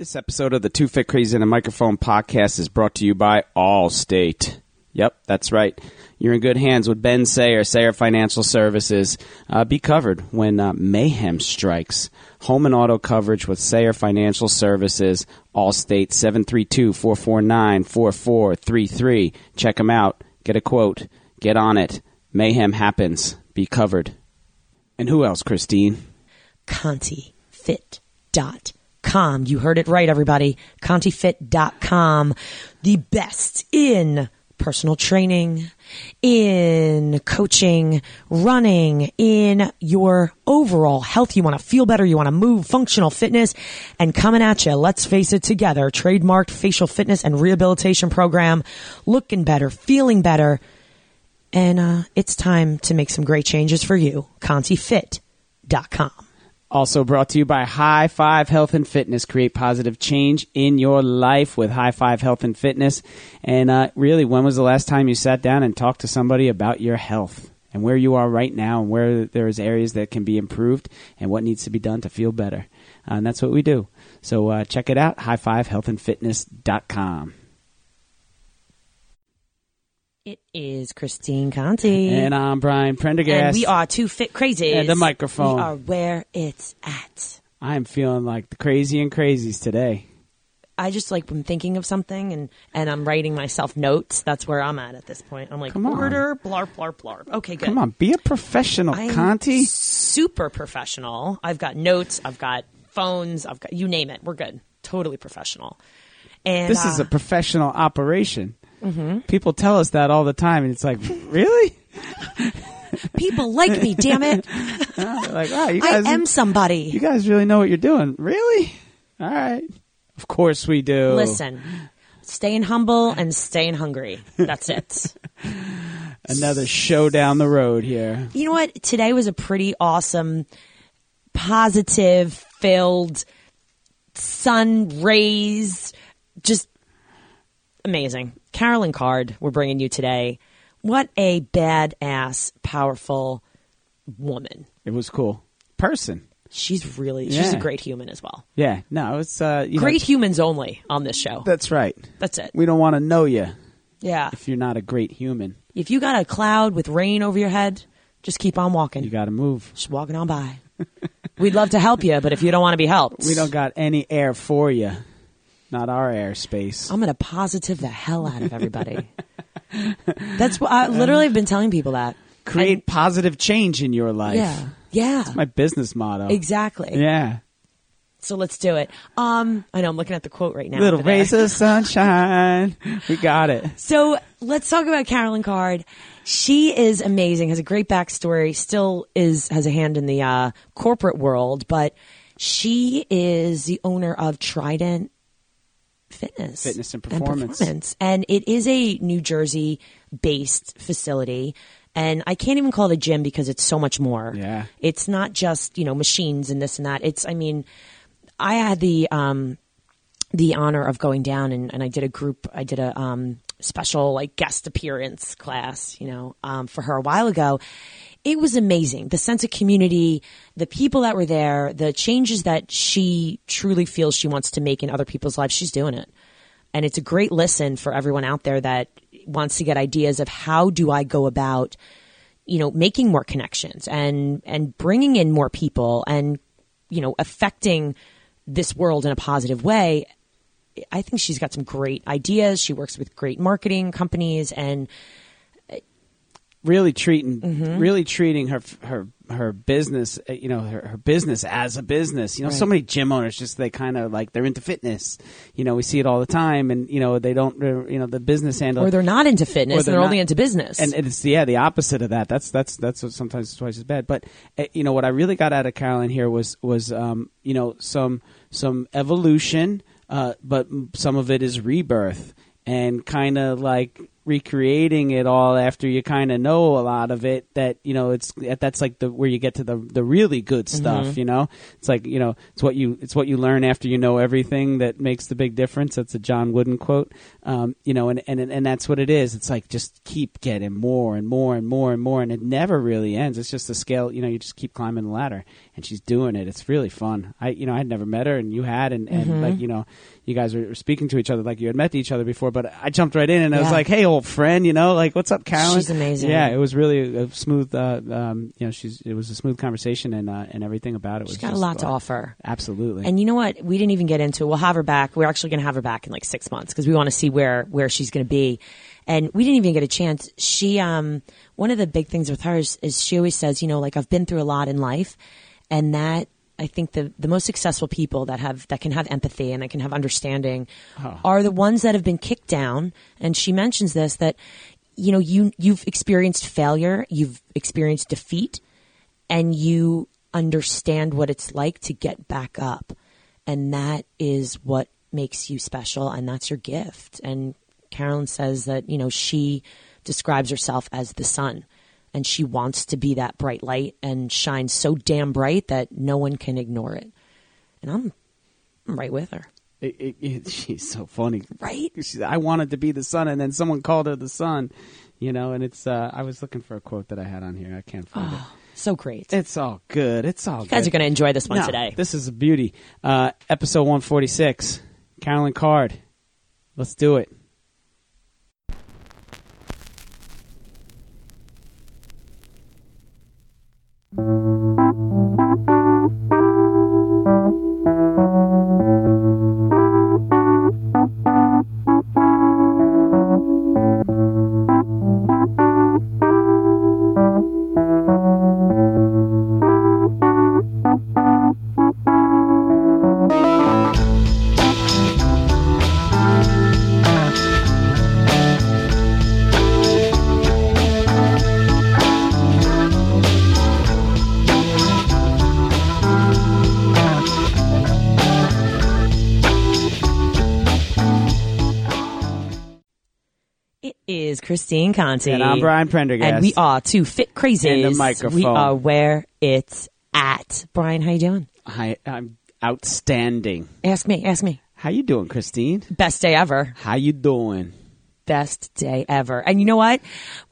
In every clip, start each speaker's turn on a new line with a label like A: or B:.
A: This episode of the Two Fit Crazy in a Microphone podcast is brought to you by Allstate. Yep, that's right. You're in good hands with Ben Sayer, Sayer Financial Services. Uh, be covered when uh, mayhem strikes. Home and auto coverage with Sayer Financial Services. Allstate 732-449-4433. Check them out. Get a quote. Get on it. Mayhem happens. Be covered. And who else, Christine?
B: ContiFit.com. You heard it right, everybody. ContiFit.com. The best in personal training, in coaching, running, in your overall health. You want to feel better. You want to move, functional fitness, and coming at you. Let's face it together. Trademarked facial fitness and rehabilitation program. Looking better, feeling better. And uh, it's time to make some great changes for you. ContiFit.com.
A: Also brought to you by High Five Health and Fitness. Create positive change in your life with High Five Health and Fitness. And uh, really, when was the last time you sat down and talked to somebody about your health and where you are right now and where there's areas that can be improved and what needs to be done to feel better? Uh, and that's what we do. So uh, check it out, highfivehealthandfitness.com.
B: It is Christine Conti.
A: And I'm Brian Prendergast.
B: And we are two fit crazies.
A: And the microphone.
B: We are where it's at.
A: I am feeling like the crazy and crazies today.
B: I just like when thinking of something and, and I'm writing myself notes. That's where I'm at at this point. I'm like,
A: Come on.
B: order, blarp, blarp, blarp. Okay, good.
A: Come on, be a professional,
B: I'm
A: Conti.
B: super professional. I've got notes. I've got phones. I've got you name it. We're good. Totally professional. And
A: This is
B: uh,
A: a professional operation. Mm-hmm. People tell us that all the time, and it's like, really?
B: people like me. damn it!
A: They're like, wow, you
B: I am somebody.
A: you guys really know what you're doing, really? All right, of course we do.
B: Listen, staying humble and staying hungry. That's it.
A: another show down the road here.
B: you know what? Today was a pretty awesome, positive, filled, sun rays, just amazing. Carolyn Card, we're bringing you today. What a badass, powerful woman.
A: It was cool. Person,
B: She's really, she's a great human as well.
A: yeah. No, it's uh, you know,
B: Great humans only on this show.
A: that's right.
B: That's it.
A: We don't want to know you
B: Yeah.
A: if you're not a great human.
B: If you got a cloud with rain over your head, just keep on walking.
A: You got to move.
B: just walking on by. We'd love to help you, but if you don't want to be helped,
A: We don't got any air for you. Not our airspace.
B: I'm going to positive the hell out of everybody. That's what I literally have been telling people that.
A: Create positive change in your life.
B: Yeah. Yeah.
A: My business motto.
B: Exactly.
A: Yeah.
B: So let's do it. Um, I know I'm looking at the quote right now.
A: Little rays of sunshine. We got it.
B: So let's talk about Carolyn Card. She is amazing, has a great backstory, still is has a hand in the uh, corporate world, but she is the owner of Trident Fitness,
A: Fitness and Performance.
B: performance. and it is a New Jersey based facility. And I can't even call it a gym because it's so much more.
A: Yeah.
B: It's not just, you know, machines and this and that. It's, I mean, I had the, um, the honor of going down and, and I did a group, I did a, um, special like guest appearance class, you know, um, for her a while ago. It was amazing. The sense of community, the people that were there, the changes that she truly feels she wants to make in other people's lives. She's doing it. And it's a great listen for everyone out there that wants to get ideas of how do I go about, you know, making more connections and, and bringing in more people and, you know, affecting this world in a positive way. I think she's got some great ideas. She works with great marketing companies and
A: Really treating,
B: Mm-hmm.
A: really treating her her her business, uh, you know, her, her business as a business. You know, so many gym owners just they kind of like they're into fitness. You know, we see it all the time, and you know they don't, you know, the business handle
B: or they're not into fitness
A: they're
B: they're only into business.
A: and it's yeah the opposite of that that's that's that's what sometimes twice as bad but uh, you know what i really got out of carolyn here was was um you know some some evolution uh but some of it is rebirth and kind of like recreating it all after you kind of know a lot of it that you know it's that's like the where you get to the the really good stuff
B: Mm-hmm.
A: you know? It's like you know it's what you it's what you learn after you know everything that makes the big difference. That's a John Wooden quote. Um, you know and, and and that's what it is. It's like just keep getting more and more and more and more and it never really ends. It's just the scale you know you just keep climbing the ladder and she's doing it. It's really fun. I you know I'd never met her and you had and, and
B: Mm-hmm.
A: like you know you guys were speaking to each other like you had met each other before but I jumped right in and I was like hey old friend you know like what's up Carolyn
B: She's amazing.
A: yeah it was really a smooth uh, um, you know she's it was a smooth conversation and uh, and everything about it was
B: She's got a
A: just,
B: lot to
A: uh,
B: offer.
A: absolutely
B: And you know what? We didn't even get into. We'll have her back. We're actually going to have her back in like six months because we want to see where where she's going to be. And we didn't even get a chance. She, um, one of the big things with her is, is she always says, you know, like I've been through a lot in life, and that I think the the most successful people that have that can have empathy and that can have understanding are the ones that have been kicked down. And she mentions this that you know you you've experienced failure, you've experienced defeat, and you understand what it's like to get back up. And that is what makes you special and that's your gift. And Carolyn says that, you know, she describes herself as the sun and she wants to be that bright light and shine so damn bright that no one can ignore it. And I'm I'm right with her.
A: It- it- it- she's so funny
B: Right?
A: She's, I wanted to be the sun and then someone called her the sun you know and it's uh, I was looking for a quote that I had on here I can't find it
B: So great.
A: It's all good. It's all good.
B: You guys
A: good.
B: are going to enjoy this one
A: No,
B: today.
A: This is a beauty. Uh, episode 146. Carolyn Card. Let's do it.
B: It is Christine Conti.
A: And I'm Brian Prendergast.
B: And we are two fit crazies.
A: And the microphone.
B: We are where it's at. Brian, how you doing?
A: I, I'm outstanding.
B: Ask me. Ask me.
A: How you doing, Christine?
B: Best day ever.
A: How you doing?
B: Best day ever. And you know what?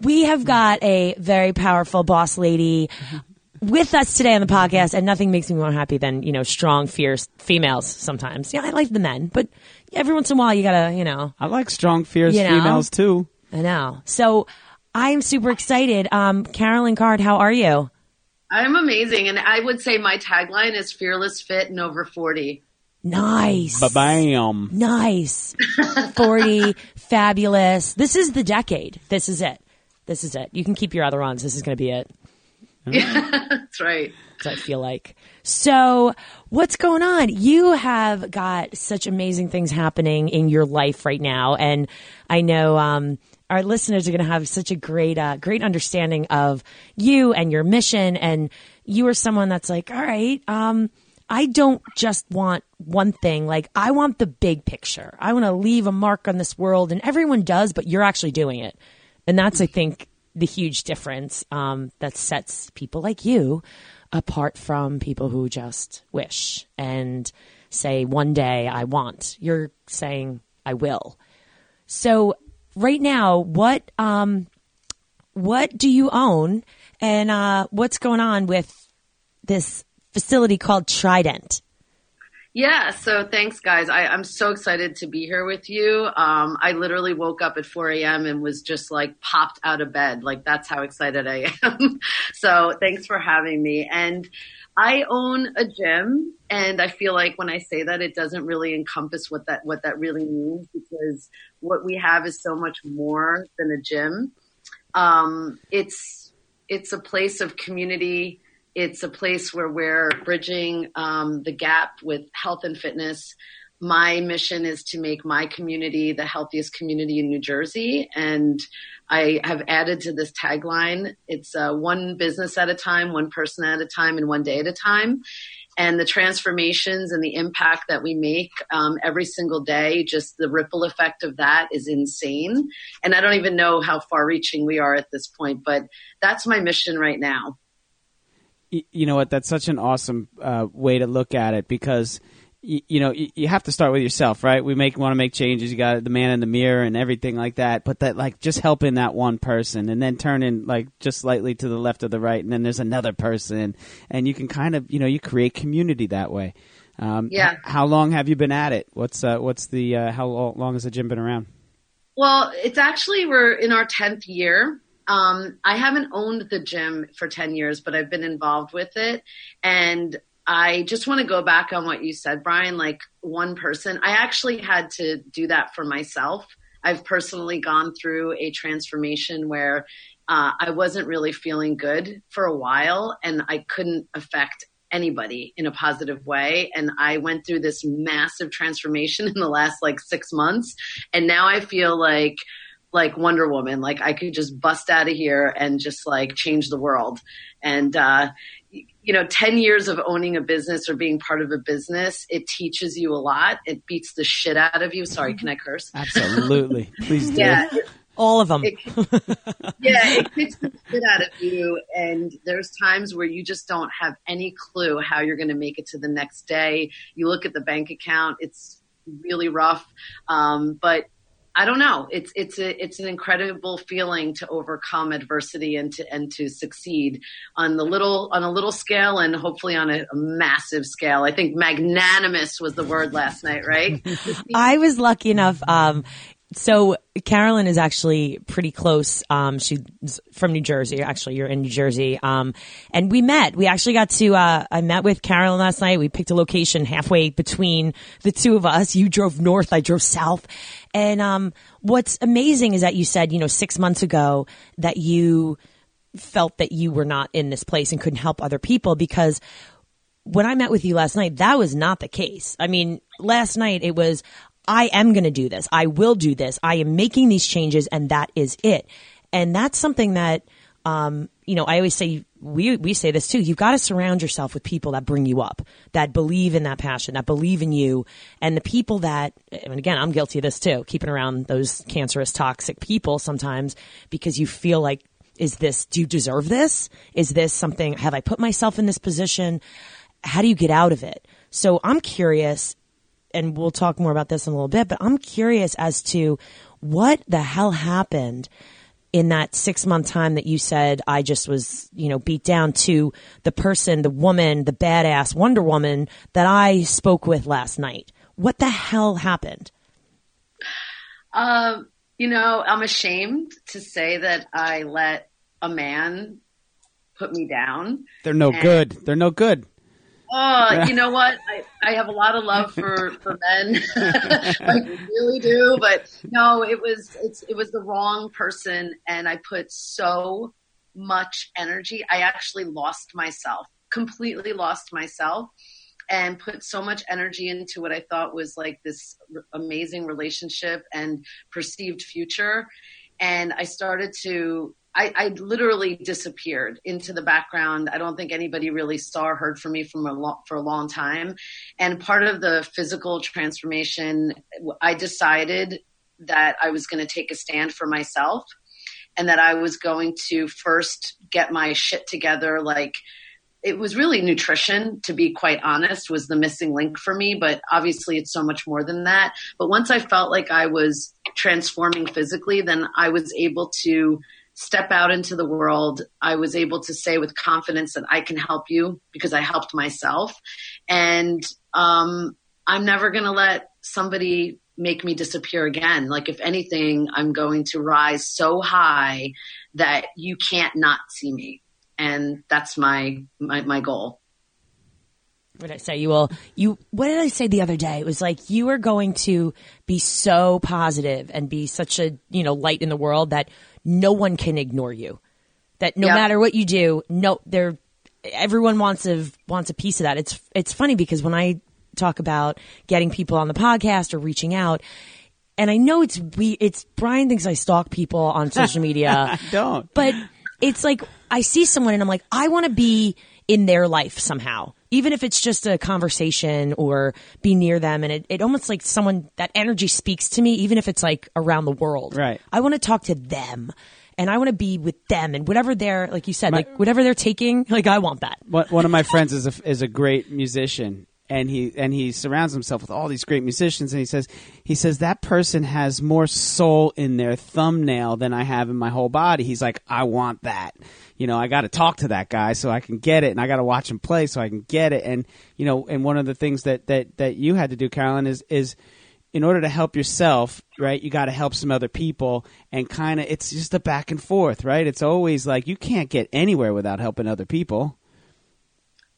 B: We have got a very powerful boss lady with us today on the podcast, and nothing makes me more happy than, you know, strong, fierce females sometimes. Yeah, I like the men, but every once in a while you gotta, you know,
A: I like strong, fierce
B: You know?
A: females too.
B: I know. So I'm super excited. Um, Carolyn Card, how are you?
C: I'm amazing. And I would say my tagline is fearless, fit, and over 40.
B: Nice.
A: Ba bam.
B: Nice. 40, fabulous. This is the decade. This is it. This is it. You can keep your other ones. This is going to be it.
C: Yeah, That's right.
B: That's what I feel like. So, what's going on? You have got such amazing things happening in your life right now, and I know um, our listeners are going to have such a great, uh, great understanding of you and your mission. And you are someone that's like, all right, um, I don't just want one thing. Like, I want the big picture. I want to leave a mark on this world, and everyone does, but you're actually doing it. And that's, I think, the huge difference um, that sets people like you apart from people who just wish and say, one day I want. You're saying, I will. So, right now, what um, what do you own, and uh, what's going on with this facility called Trident?
C: Yeah. So thanks, guys. I, I'm so excited to be here with you. Um, I literally woke up at 4 a.m. and was just like popped out of bed. Like that's how excited I am. so thanks for having me. And I own a gym, and I feel like when I say that, it doesn't really encompass what that what that really means because what we have is so much more than a gym. Um, it's it's a place of community. It's a place where we're bridging um, the gap with health and fitness. My mission is to make my community the healthiest community in New Jersey, and I have added to this tagline. It's uh, one business at a time, one person at a time, and one day at a time. and the transformations and the impact that we make um, every single day, just the ripple effect of that is insane. And I don't even know how far reaching we are at this point, but that's my mission right now.
A: You know what? That's such an awesome uh, way to look at it because you, you know you, you, have to start with yourself, right? We make want to make changes. You got the man in the mirror and everything like that. But that like just helping that one person and then turning like just slightly to the left or the right, and then there's another person, and you can kind of you know you create community that way.
C: Um, yeah. H-
A: how long have you been at it? What's uh, what's the uh, how long has the gym been around?
C: Well, it's actually we're in our tenth year. Um, I haven't owned the gym for 10 years, but I've been involved with it. And I just want to go back on what you said, Brian, like one person. I actually had to do that for myself. I've personally gone through a transformation where uh, I wasn't really feeling good for a while and I couldn't affect anybody in a positive way. And I went through this massive transformation in the last like six months. And now I feel like, like Wonder Woman, like I could just bust out of here and just like change the world. And, uh, you know, 10 years of owning a business or being part of a business, it teaches you a lot. It beats the shit out of you. Sorry, can I curse?
A: Absolutely. Please do.
B: Yeah. All of them. It,
C: yeah, it kicks the shit out of you. And there's times where you just don't have any clue how you're going to make it to the next day. You look at the bank account, it's really rough. Um, but I don't know. It's it's a it's an incredible feeling to overcome adversity and to and to succeed on the little on a little scale and hopefully on a, a massive scale. I think magnanimous was the word last night, right?
B: I was lucky enough. Um, so Carolyn is actually pretty close. Um, she's from New Jersey. Actually, you're in New Jersey. Um, and we met. We actually got to. Uh, I met with Carolyn last night. We picked a location halfway between the two of us. You drove north. I drove south. And um, what's amazing is that you said, you know, six months ago that you felt that you were not in this place and couldn't help other people because when I met with you last night, that was not the case. I mean, last night it was, I am going to do this. I will do this. I am making these changes and that is it. And that's something that, um, you know, I always say, we, we say this too. You've got to surround yourself with people that bring you up, that believe in that passion, that believe in you. And the people that, and again, I'm guilty of this too, keeping around those cancerous, toxic people sometimes because you feel like, is this, do you deserve this? Is this something, have I put myself in this position? How do you get out of it? So I'm curious and we'll talk more about this in a little bit, but I'm curious as to what the hell happened in that six month time that you said I just was, you know, beat down to the person, the woman, the badass Wonder Woman that I spoke with last night. What the hell happened?
C: Um, you know, I'm ashamed to say that I let a man put me down.
A: They're no and, good. They're no good.
C: Oh, you know what? I, I have a lot of love for, for men. I really do. But no, it was it's it was the wrong person and I put so much energy. I actually lost myself. Completely lost myself and put so much energy into what I thought was like this amazing relationship and perceived future. And I started to I, I, literally disappeared into the background. I don't think anybody really saw or heard from me from a long, for a long time. And part of the physical transformation, I decided that I was going to take a stand for myself and that I was going to first get my shit together. Like it was really nutrition, to be quite honest, was the missing link for me. But obviously it's so much more than that. But once I felt like I was transforming physically, then I was able to step out into the world, I was able to say with confidence that I can help you because I helped myself. And um, I'm never going to let somebody make me disappear again. Like, if anything, I'm going to rise so high that you can't not see me. And that's my, my, my goal.
B: What did I say? You will, you, what did I say the other day? It was like you are going to be so positive and be such a, you know, light in the world that no one can ignore you. That no yep. matter what you do, no, there, everyone wants a wants a piece of that. It's it's funny because when I talk about getting people on the podcast or reaching out, and I know it's we, it's Brian thinks I stalk people on social media.
A: I don't,
B: but it's like I see someone and I'm like, I want to be in their life somehow, even if it's just a conversation or be near them. And it, it almost like someone, that energy speaks to me, even if it's like around the world.
A: Right.
B: I want to talk to them and I want to be with them and whatever they're, like you said, like whatever they're taking, like I want that.
A: One one of my friends is a, is a great musician, and he and he surrounds himself with all these great musicians, and he says he says that person has more soul in their thumbnail than I have in my whole body. He's like, I want that. You know, I got to talk to that guy so I can get it, and I got to watch him play so I can get it. And you know, and one of the things that that that you had to do, Carolyn, is is in order to help yourself, right, you got to help some other people and kind of it's just a back and forth, right? It's always like you can't get anywhere without helping other people.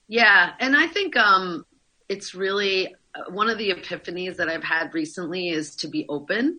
C: Yeah, and I think um, it's really uh, one of the epiphanies that I've had recently is to be open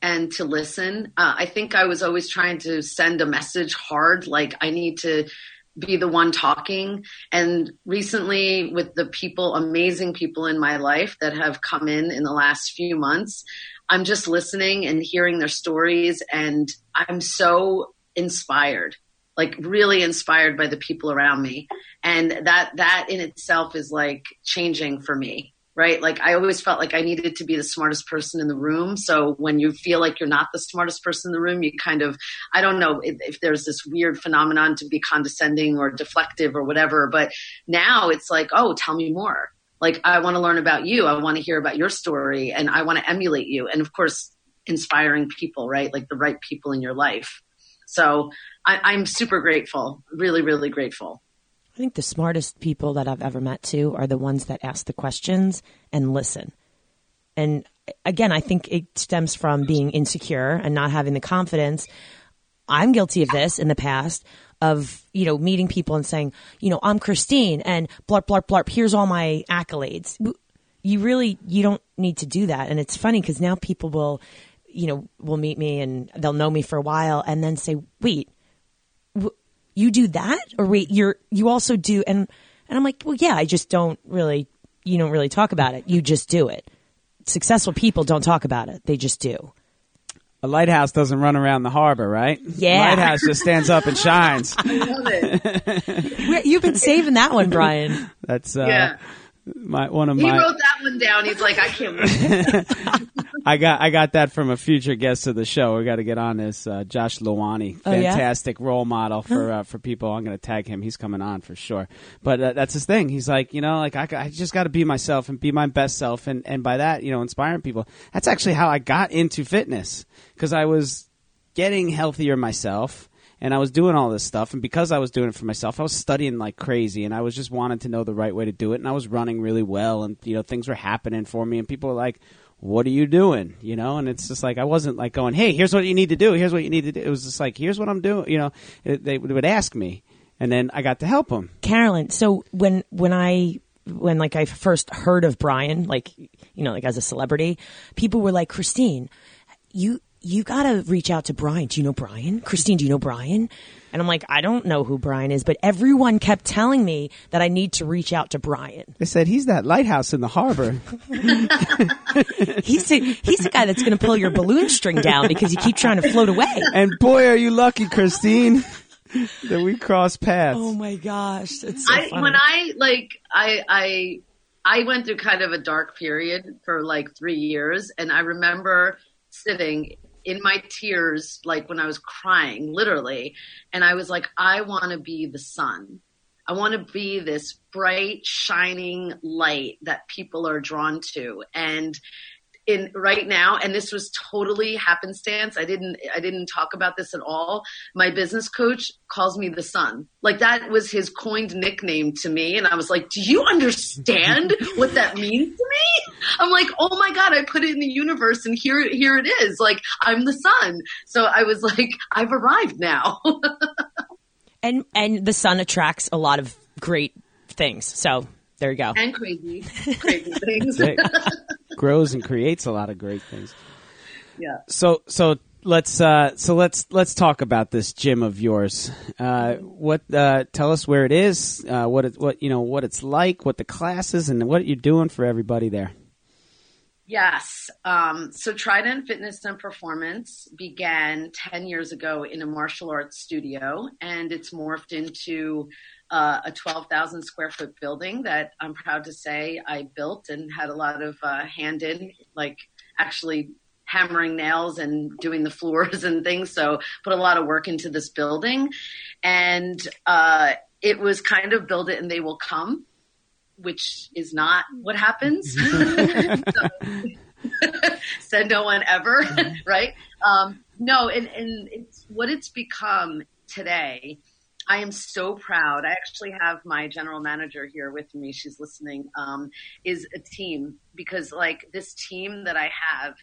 C: and to listen. Uh, I think I was always trying to send a message hard, like I need to be the one talking. And recently, with the people, amazing people in my life that have come in in the last few months, I'm just listening and hearing their stories, and I'm so inspired like really inspired by the people around me. And that that in itself is like changing for me right? Like i always felt like i needed to be the smartest person in the room. So when you feel like you're not the smartest person in the room you kind of i don't know if, if there's this weird phenomenon to be condescending or deflective or whatever but now it's like oh tell me more. Like i want to learn about you. I want to hear about your story and i want to emulate you. And of course inspiring people right? Like the right people in your life. So I, I'm super grateful, really, really grateful.
B: I think the smartest people that I've ever met too are the ones that ask the questions and listen. And again, I think it stems from being insecure and not having the confidence. I'm guilty of this in the past of, you know, meeting people and saying, you know, I'm Christine and blarp, blarp, blarp, here's all my accolades. You really, you don't need to do that. And it's funny because now people will, you know, will meet me and they'll know me for a while and then say, wait, you do that or wait you're you also do and and I'm like well yeah I just don't really you don't really talk about it you just do it successful people don't talk about it they just do
A: a lighthouse doesn't run around the harbor, right?
B: Yeah.
A: Lighthouse just stands up and shines.
C: I love it.
B: You've been saving that one, Brian.
A: That's uh,
C: yeah.
A: My one of
C: He
A: my.
C: wrote that one down. He's like, I can't wait.
A: I got I got that from a future guest of the show. We got to get on this. Uh, Josh Lawani,
B: Oh, yeah?
A: fantastic role model for uh, for people. I'm going to tag him. He's coming on for sure. But uh, that's his thing. He's like, you know, like I, I just got to be myself and be my best self, and and by that, you know, inspiring people. That's actually how I got into fitness because I was getting healthier myself and I was doing all this stuff and because I was doing it for myself I was studying like crazy and I was just wanting to know the right way to do it and I was running really well and you know things were happening for me and people were like what are you doing? You know and it's just like I wasn't like going hey here's what you need to do here's what you need to do. It was just like here's what I'm doing you know it, they would ask me and then I got to help them
B: Carolyn, so when when I when like I first heard of Brian, like you know, like as a celebrity, people were like, Christine, you you gotta reach out to Brian. Do you know Brian? Christine, do you know Brian? And I'm like, I don't know who Brian is, but everyone kept telling me that I need to reach out to Brian.
A: they said he's that lighthouse in the harbor
B: He's the, he's the guy that's going to pull your balloon string down because you keep trying to float away.
A: and boy are you lucky Christine that we crossed paths
B: Oh my gosh, it's so
C: I,
B: funny.
C: when I like, I, I, I went through kind of a dark period for like three years, and I remember sitting in my tears, like when I was crying, literally, and I was like, I want to be the sun. I want to be this bright, shining light that people are drawn to, and in right now and this was totally happenstance. I didn't i didn't talk about this at all. My business coach calls me the sun like that was his coined nickname to me and i was like do you understand what that means to me? I'm like oh my god i put it in the universe and here here it is. Like i'm the sun so i was like i've arrived now.
B: And and the sun attracts a lot of great things. So there you go.
C: and crazy. Crazy things
A: grows and creates a lot of great things
C: yeah
A: So so let's uh, so let's let's talk about this gym of yours. Uh, what uh, tell us where it is, uh, what it, what you know what it's like, what the classes, and what you're doing for everybody there.
C: Yes. Um, so Trident Fitness and Performance began 10 years ago in a martial arts studio, and it's morphed into uh, a 12,000 square foot building that I'm proud to say I built and had a lot of uh, hand in, like actually hammering nails and doing the floors and things. So put a lot of work into this building. And uh, it was kind of build it and they will come, which is not what happens. said no one ever, right? Um, no, and, and it's what it's become today. I am so proud. I actually have my general manager here with me. She's listening. Um, is a team because like this team that I have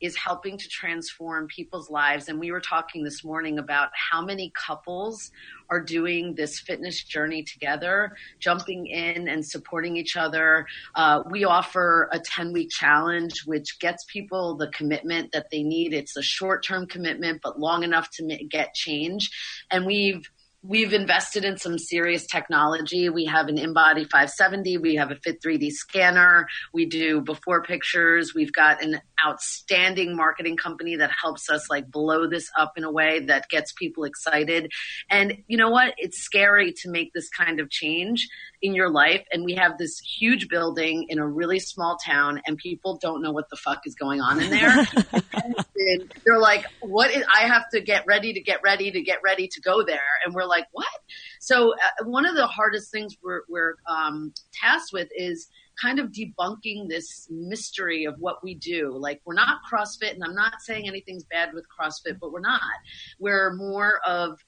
C: is helping to transform people's lives. And we were talking this morning about how many couples are doing this fitness journey together, jumping in and supporting each other. Uh, we offer a 10 week challenge, which gets people the commitment that they need. It's a short term commitment, but long enough to get change. And we've we've invested in some serious technology. We have an InBody 570. We have a Fit 3D scanner. We do before pictures. We've got an outstanding marketing company that helps us like blow this up in a way that gets people excited. And you know what? It's scary to make this kind of change in your life. And we have this huge building in a really small town and people don't know what the fuck is going on in there. they're like, what is, I have to get ready to get ready to get ready to go there. And we're like, what? So uh, one of the hardest things we're, we're um, tasked with is kind of debunking this mystery of what we do. Like we're not CrossFit and I'm not saying anything's bad with CrossFit, but we're not. We're more of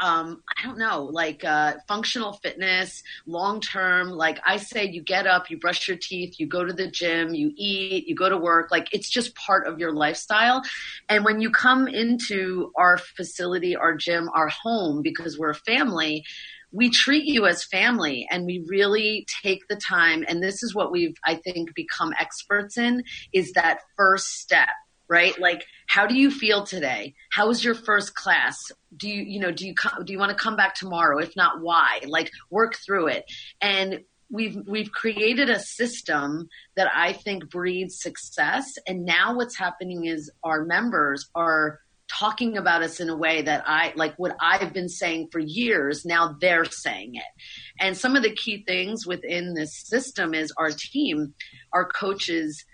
C: um, I don't know, like uh, functional fitness, long term. Like I say, you get up, you brush your teeth, you go to the gym, you eat, you go to work. Like it's just part of your lifestyle. And when you come into our facility, our gym, our home, because we're a family, we treat you as family and we really take the time. And this is what we've, I think, become experts in is that first step right? Like, how do you feel today? How was your first class? Do you, you know, do you, do you want to come back tomorrow? If not, why? Like, work through it. And we've, we've created a system that I think breeds success. And now what's happening is our members are talking about us in a way that I like what I've been saying for years. Now they're saying it. And some of the key things within this system is our team, our coaches,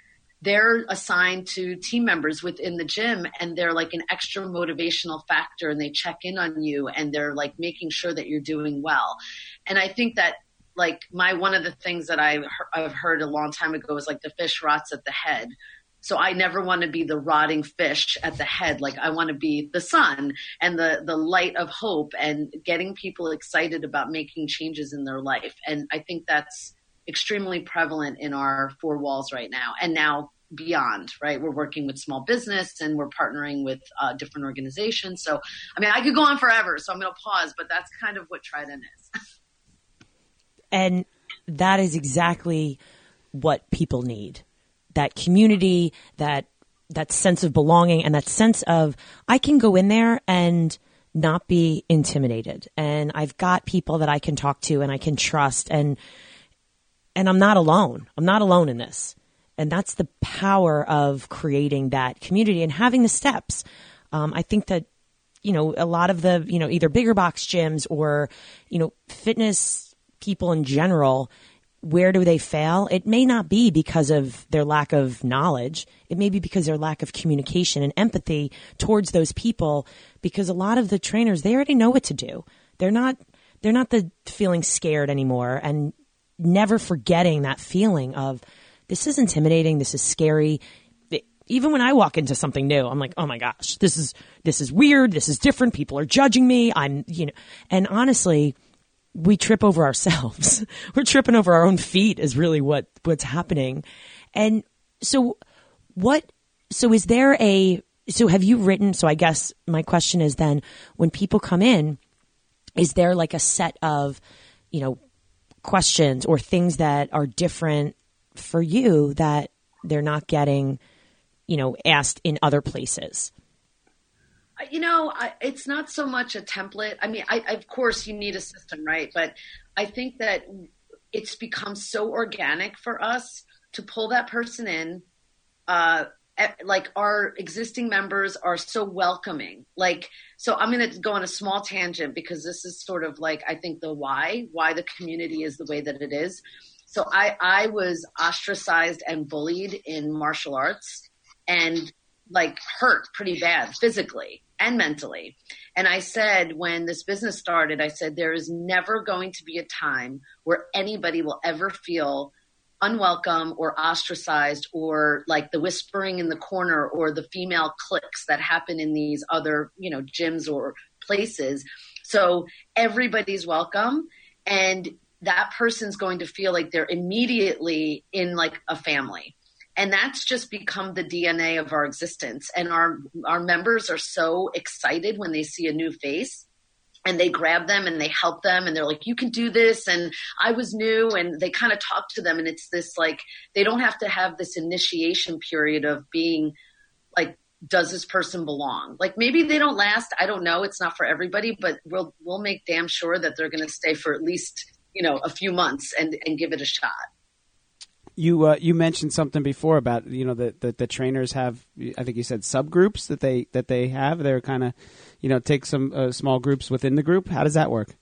C: they're assigned to team members within the gym and they're like an extra motivational factor and they check in on you and they're like making sure that you're doing well. And I think that like my one of the things that I've, I've heard a long time ago is like the fish rots at the head. So I never want to be the rotting fish at the head. Like I want to be the sun and the the light of hope and getting people excited about making changes in their life. And I think that's extremely prevalent in our four walls right now and now beyond right? We're working with small business and we're partnering with uh, different organizations. So i mean i could go on forever so i'm going to pause but that's kind of what trident is.
B: And that is exactly what people need. That community that that sense of belonging and that sense of i can go in there and not be intimidated. And i've got people that i can talk to and i can trust and and I'm not alone. I'm not alone in this. And that's the power of creating that community and having the steps. Um, I think that, you know, a lot of the, you know, either bigger box gyms or, you know, fitness people in general, where do they fail? It may not be because of their lack of knowledge. It may be because their lack of communication and empathy towards those people because a lot of the trainers, they already know what to do. They're not, they're not the feeling scared anymore. And never forgetting that feeling of this is intimidating, this is scary. Even when I walk into something new, I'm like, oh my gosh, this is this is weird, this is different. People are judging me. I'm, you know, and honestly, we trip over ourselves. We're tripping over our own feet is really what what's happening. And so, what? So, is there a? So, have you written? So, I guess my question is then, when people come in, is there like a set of, you know, questions or things that are different for you that they're not getting, you know, asked in other places?
C: You know, I, it's not so much a template. I mean, I, of course, you need a system, right? But I think that it's become so organic for us to pull that person in, uh, like our existing members are so welcoming. Like so i'm going to go on a small tangent because this is sort of like i think the why why the community is the way that it is. So i i was ostracized and bullied in martial arts and like hurt pretty bad physically and mentally. And i said when this business started i said there is never going to be a time where anybody will ever feel unwelcome or ostracized or like the whispering in the corner or the female cliques that happen in these other, you know, gyms or places. So everybody's welcome and that person's going to feel like they're immediately in like a family. And that's just become the DNA of our existence. And our our members are so excited when they see a new face and they grab them and they help them and they're like you can do this. And i was new and they kind of talk to them and it's this like they don't have to have this initiation period of being like does this person belong? Like maybe they don't last i don't know it's not for everybody but we'll we'll make damn sure that they're going to stay for at least you know a few months and and give it a shot
A: you uh, you mentioned something before about you know that the, the, trainers have I think you said subgroups that they that they have. They're kind of you know take some uh, small groups within the group. How does that work?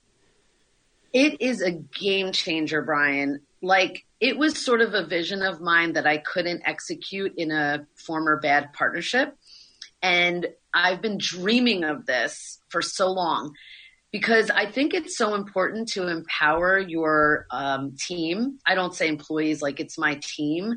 C: It is a game changer brian. Like it was sort of a vision of mine that i couldn't execute in a former bad partnership. And i've been dreaming of this for so long because I think it's so important to empower your um, team. I don't say employees like it's my team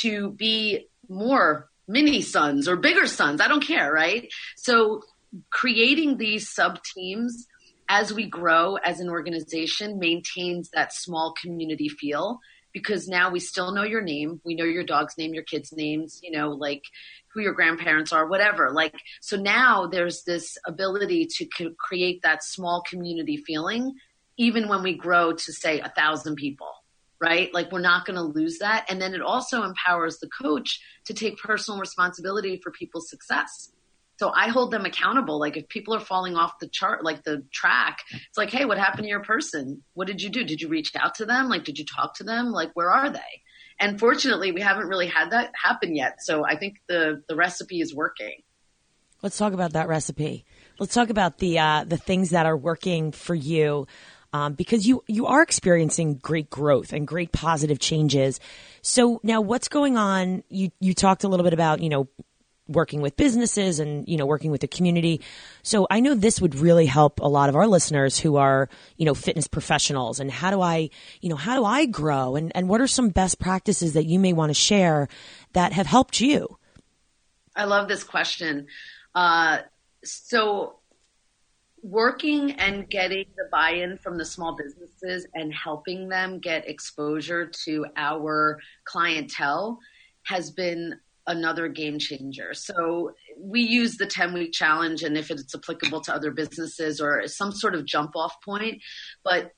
C: to be more mini sons or bigger sons. I don't care, right? So creating these sub teams as we grow as an organization maintains that small community feel because now we still know your name. We know your dog's name, your kids' names, you know, like who your grandparents are, whatever. Like, so now there's this ability to create that small community feeling, even when we grow to say a thousand people, right? Like, we're not going to lose that. And then it also empowers the coach to take personal responsibility for people's success. So I hold them accountable. Like if people are falling off the chart, like the track, it's like, hey, what happened to your person? What did you do? Did you reach out to them? Like, did you talk to them? Like, where are they? And fortunately, we haven't really had that happen yet. So I think the the recipe is working.
B: Let's talk about that recipe. Let's talk about the uh, the things that are working for you. Um, because you you are experiencing great growth and great positive changes. So now, what's going on? You you talked a little bit about you know working with businesses and you know working with the community. So i know this would really help a lot of our listeners who are you know fitness professionals and how do i you know how do i grow? And and what are some best practices that you may want to share that have helped you?
C: I love this question. Uh, so working and getting the buy-in from the small businesses and helping them get exposure to our clientele has been another game changer. So we use the 10 week challenge and if it's applicable to other businesses or some sort of jump off point, but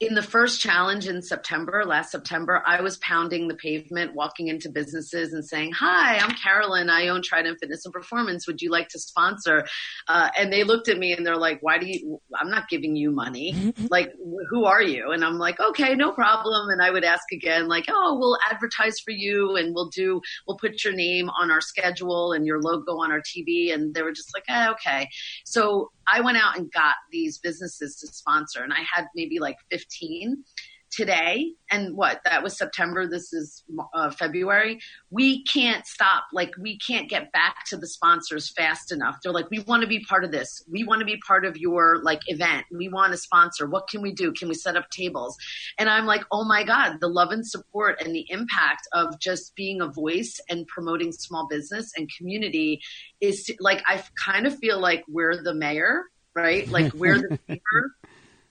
C: in the first challenge in September, last September, I was pounding the pavement, walking into businesses and saying, Hi, I'm Carolyn. I own Trident Fitness and Performance. Would you like to sponsor? Uh, and they looked at me and they're like, Why do you, I'm not giving you money. like, who are you? And I'm like, Okay, no problem. And I would ask again, like, Oh, we'll advertise for you and we'll do, we'll put your name on our schedule and your logo on our TV. And they were just like, eh, Okay. So I went out and got these businesses to sponsor, and I had maybe like 15 today and what that was september this is uh, february we can't stop like we can't get back to the sponsors fast enough. They're like we want to be part of this. We want to be part of your like event. We want to sponsor. What can we do? Can we set up tables? And i'm like oh my god the love and support and the impact of just being a voice and promoting small business and community is like i kind of feel like we're the mayor right? Like we're the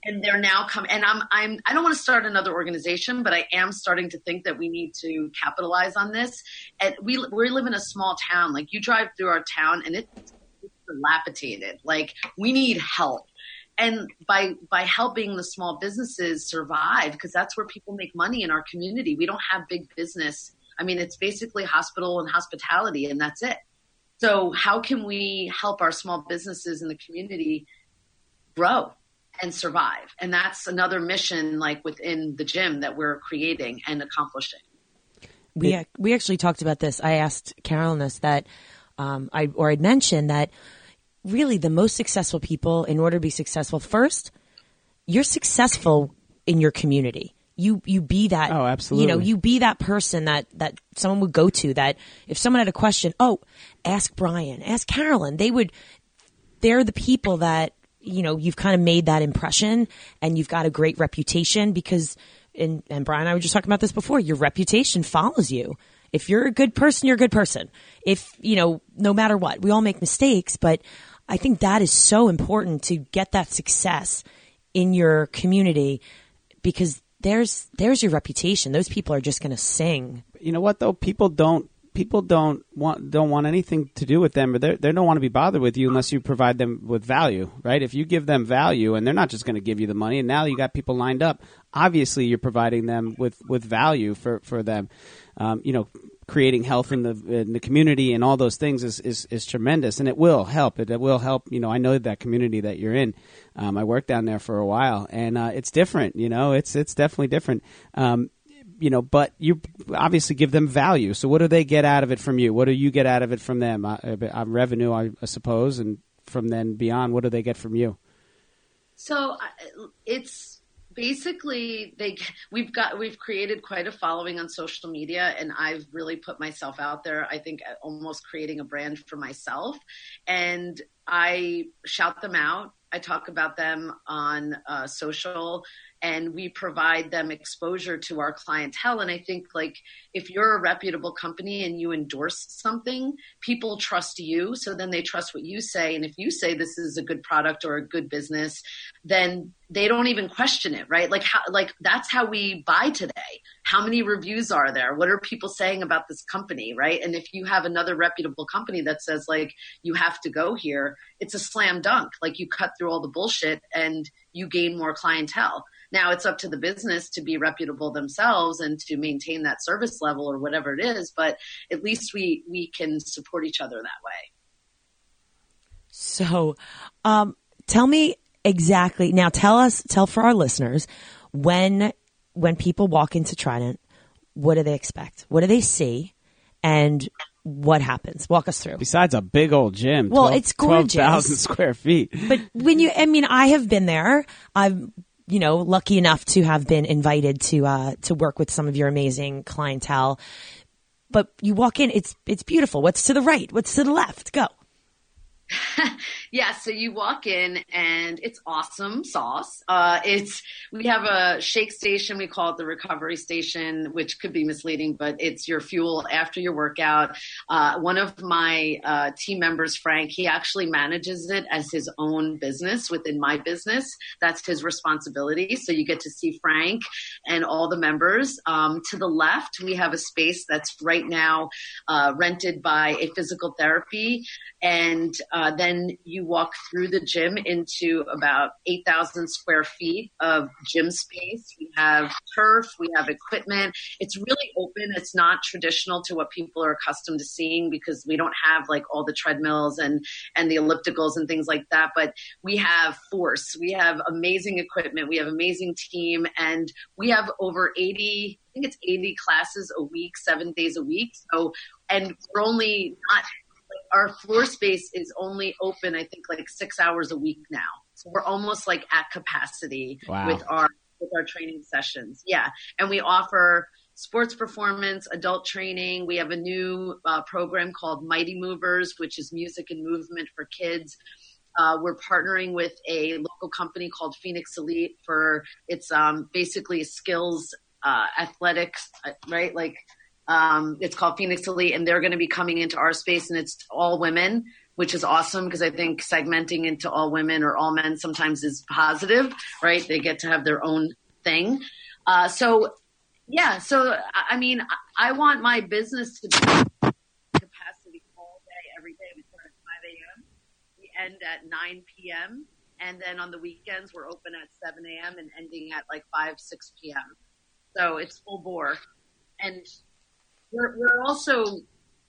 C: and they're now coming and i'm i'm i don't want to start another organization but i am starting to think that we need to capitalize on this. And we we live in a small town. Like you drive through our town and it's dilapidated. Like we need help. And by by helping the small businesses survive because that's where people make money in our community. We don't have big business. I mean it's basically hospital and hospitality and that's it. So how can we help our small businesses in the community grow and survive. And that's another mission like within the gym that we're creating and accomplishing.
B: We we actually talked about this. I asked Carolyn this that um, I or I'd mentioned that really the most successful people, in order to be successful, first you're successful in your community. You you be that.
A: Oh, absolutely.
B: You know, you be that person that that someone would go to. That if someone had a question, oh, ask Brian, ask Carolyn. They would. They're the people that you know you've kind of made that impression, and you've got a great reputation because. And, and Brian and I were just talking about this before. Your reputation follows you. If you're a good person, you're a good person. If, you know, no matter what, we all make mistakes, but I think that is so important to get that success in your community because there's there's your reputation. Those people are just going to sing.
A: you know what though? People don't people don't want don't want anything to do with them, or they don't want to be bothered with you unless you provide them with value, right? If you give them value, and they're not just going to give you the money, and now you got people lined up. Obviously, you're providing them with with value for for them. Um, you know, creating health in the in the community and all those things is, is is tremendous, and it will help. It, it will help. You know, I know that community that you're in. Um, I worked down there for a while, and uh, it's different. You know, it's it's definitely different. Um, you know, but you obviously give them value. So what do they get out of it from you? What do you get out of it from them? Uh, uh, revenue, I, I suppose, and from then beyond, what do they get from you?
C: So it's basically they we've got we've created quite a following on social media and I've really put myself out there I think almost creating a brand for myself and I shout them out I talk about them on uh, social and we provide them exposure to our clientele. And I think like if you're a reputable company and you endorse something people trust you. So then they trust what you say. And if you say this is a good product or a good business then they don't even question it right? Like how like that's how we buy today. How many reviews are there? What are people saying about this company right? And if you have another reputable company that says like you have to go here it's a slam dunk. Like you cut through all the bullshit and you gain more clientele. Now it's up to the business to be reputable themselves and to maintain that service level or whatever it is but at least we we can support each other that way.
B: So, um, tell me exactly now. Tell us, tell for our listeners when when people walk into Trident, what do they expect? What do they see? And what happens? Walk us through.
A: Besides a big old gym,
B: Well,
A: 12
B: it's gorgeous.
A: 12,000 square feet.
B: But when you, I mean, I have been there. I'm, you know, lucky enough to have been invited to uh, to work with some of your amazing clientele. But you walk in, it's it's beautiful. What's to the right? What's to the left? Go.
C: yeah so you walk in and it's awesome sauce. Uh, it's we have a shake station we call it the recovery station which could be misleading but it's your fuel after your workout. Uh, one of my uh, team members frank he actually manages it as his own business within my business. That's his responsibility. So you get to see frank and all the members. Um, to the left we have a space that's right now uh, rented by a physical therapy and uh, then you walk through the gym into about 8,000 square feet of gym space. We have turf, we have equipment. It's really open. It's not traditional to what people are accustomed to seeing because we don't have like all the treadmills and and the ellipticals and things like that. But we have force. We have amazing equipment. We have amazing team, and we have over 80. I think it's 80 classes a week, seven days a week. So, and we're only not our floor space is only open, I think, like six hours a week now. So we're almost like at capacity
A: Wow.
C: with our with our training sessions. Yeah, and we offer sports performance, adult training. We have a new uh, program called Mighty Movers, which is music and movement for kids. Uh, we're partnering with a local company called Phoenix Elite for it's um, basically skills uh, athletics, uh, right? Like um, it's called Phoenix Elite, and they're going to be coming into our space, and it's all women, which is awesome because I think segmenting into all women or all men sometimes is positive, right? They get to have their own thing. Uh, so, yeah, so I- mean, I- I want my business to be capacity all day, every day. We start at 5 a.m., we end at 9 p.m., and then on the weekends, we're open at 7 a.m. and ending at like 5, 6 p.m. So it's full bore. And we're, we're also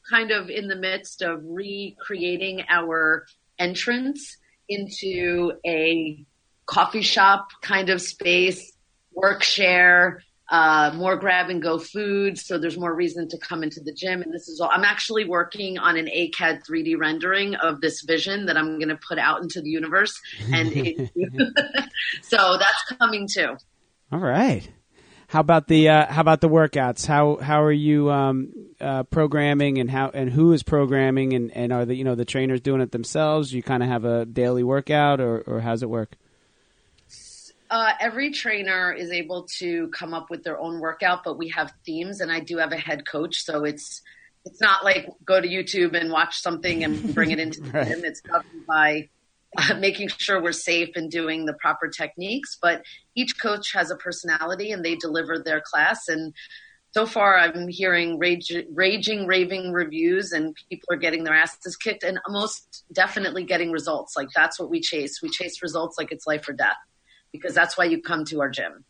C: kind of in the midst of recreating our entrance into a coffee shop kind of space, work share, uh, more grab and go food. So there's more reason to come into the gym. And this is all, I'm actually working on an ACAD 3D rendering of this vision that I'm going to put out into the universe. And it, so that's coming too.
A: All right. How about the uh, how about the workouts? How how are you um, uh, programming and how and who is programming and, and are the you know the trainers doing it themselves? You kind of have a daily workout or or how's it work?
C: Uh, every trainer is able to come up with their own workout, but we have themes, and I do have a head coach, so it's it's not like go to YouTube and watch something and bring it into the right. gym. It's covered by uh, making sure we're safe and doing the proper techniques. But each coach has a personality, and they deliver their class. And so far, I'm hearing rage, raging, raving reviews, and people are getting their asses kicked, and most definitely getting results. Like that's what we chase. We chase results like it's life or death because that's why you come to our gym.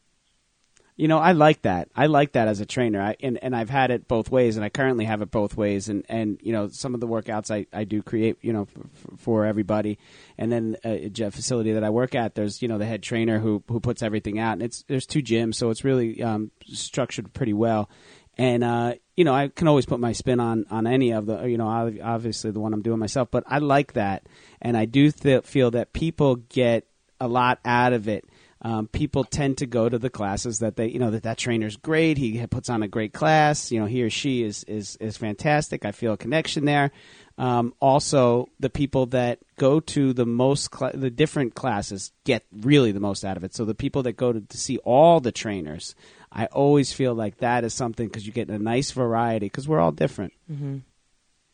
A: You know, I like that. I like that as a trainer. I, and, and I've had it both ways, and I currently have it both ways. And, and you know, some of the workouts I, I do create, you know, for, for everybody. And then uh, a facility that I work at, there's, you know, the head trainer who, who puts everything out. And it's there's two gyms, so it's really um, structured pretty well. And, uh, you know, I can always put my spin on, on any of the, you know, obviously the one I'm doing myself. But I like that. And I do th- feel that people get a lot out of it. Um, people tend to go to the classes that they, you know, that that trainer's great. He puts on a great class. You know, he or she is is is fantastic. I feel a connection there. Um, also, the people that go to the most cl- the different classes get really the most out of it. So the people that go to, to see all the trainers, I always feel like that is something because you get a nice variety because we're all different.
C: Mm-hmm.